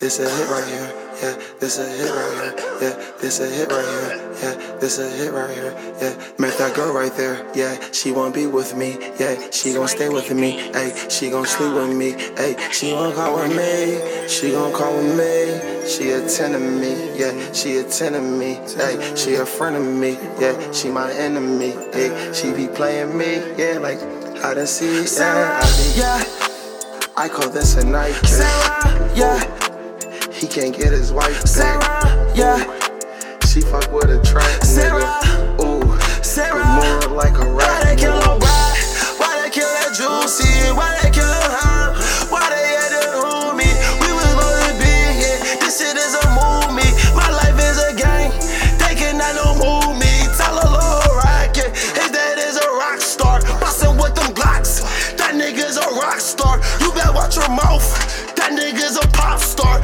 This a hit right here, yeah. This a hit right here, yeah. This a hit right here, yeah. This a hit right here, yeah. Met that girl right there, yeah. She wanna be with me, yeah. She gon' stay with me, hey. She gon' sleep with me, hey. She gon' call with me, she gon' call with me. She a ten of me, yeah. She a ten of me, hey. She a friend of me, yeah. She my enemy, hey. She be playing me, yeah. Like hide and see, yeah. I be, Yeah, I call this a night, Sarah, yeah, He can't get his wife back. Sarah, yeah, She fuck with a track Sarah, nigga. Ooh, Sarah. more like a rat. Why rap they kill nigga. her why? They kill that juicy? Why they kill her? Why they had to ruin me? We was supposed to be here. This shit is a movie. My life is a game. They cannot no move me. Tell a little rocket. His dad is a rock star. Bustin' with them Glocks. That nigga's a rock star. You better watch your mouth. That nigga's a pop star.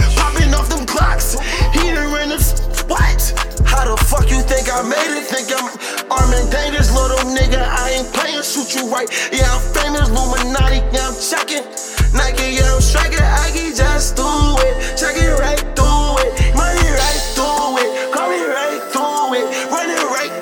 Off them Glocks. He done ran the what? How the fuck you think I made it? Think I'm armed and dangerous, little nigga? I ain't playing, shoot you right. Yeah, I'm famous, Illuminati. Yeah, I'm checking. Nike, yeah, I'm striking. I can just do it. Check it right through it. Money right through it. Call me right through it. Run it right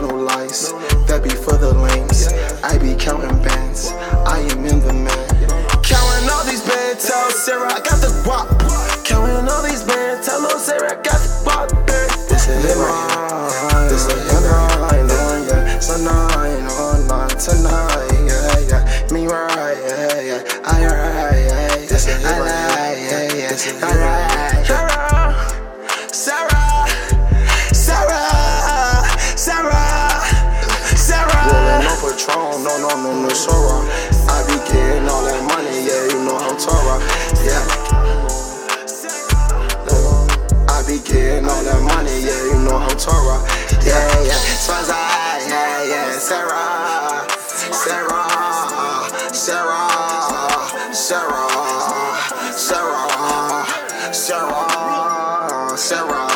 tell no lies. That be for the lames. I be counting bands. I am in the man. Counting all these bands, tell oh, Sarah I got the guap. no, no, man, no, so I be getting all that money, yeah, you know I'm Torah, yeah. I be getting all that money, yeah, you know I'm Torah, yeah, yeah. Twaza, yeah, yeah. Sarah, Sarah, Sarah, Sarah, Sarah, Sarah,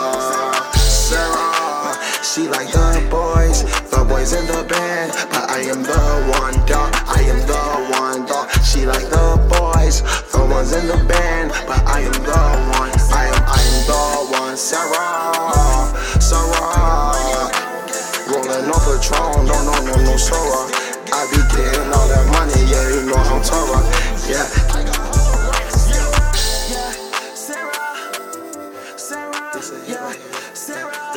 Sarah. She like the boys, the boys in the band, but I am the no patron, no, no, no, no sora. I be getting all that money, yeah, you know I'm Tora, Yeah. Sarah, Sarah, Sarah,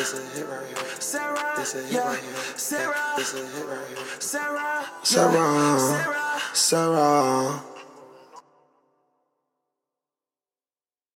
Sarah, Sarah, Sarah, Sarah.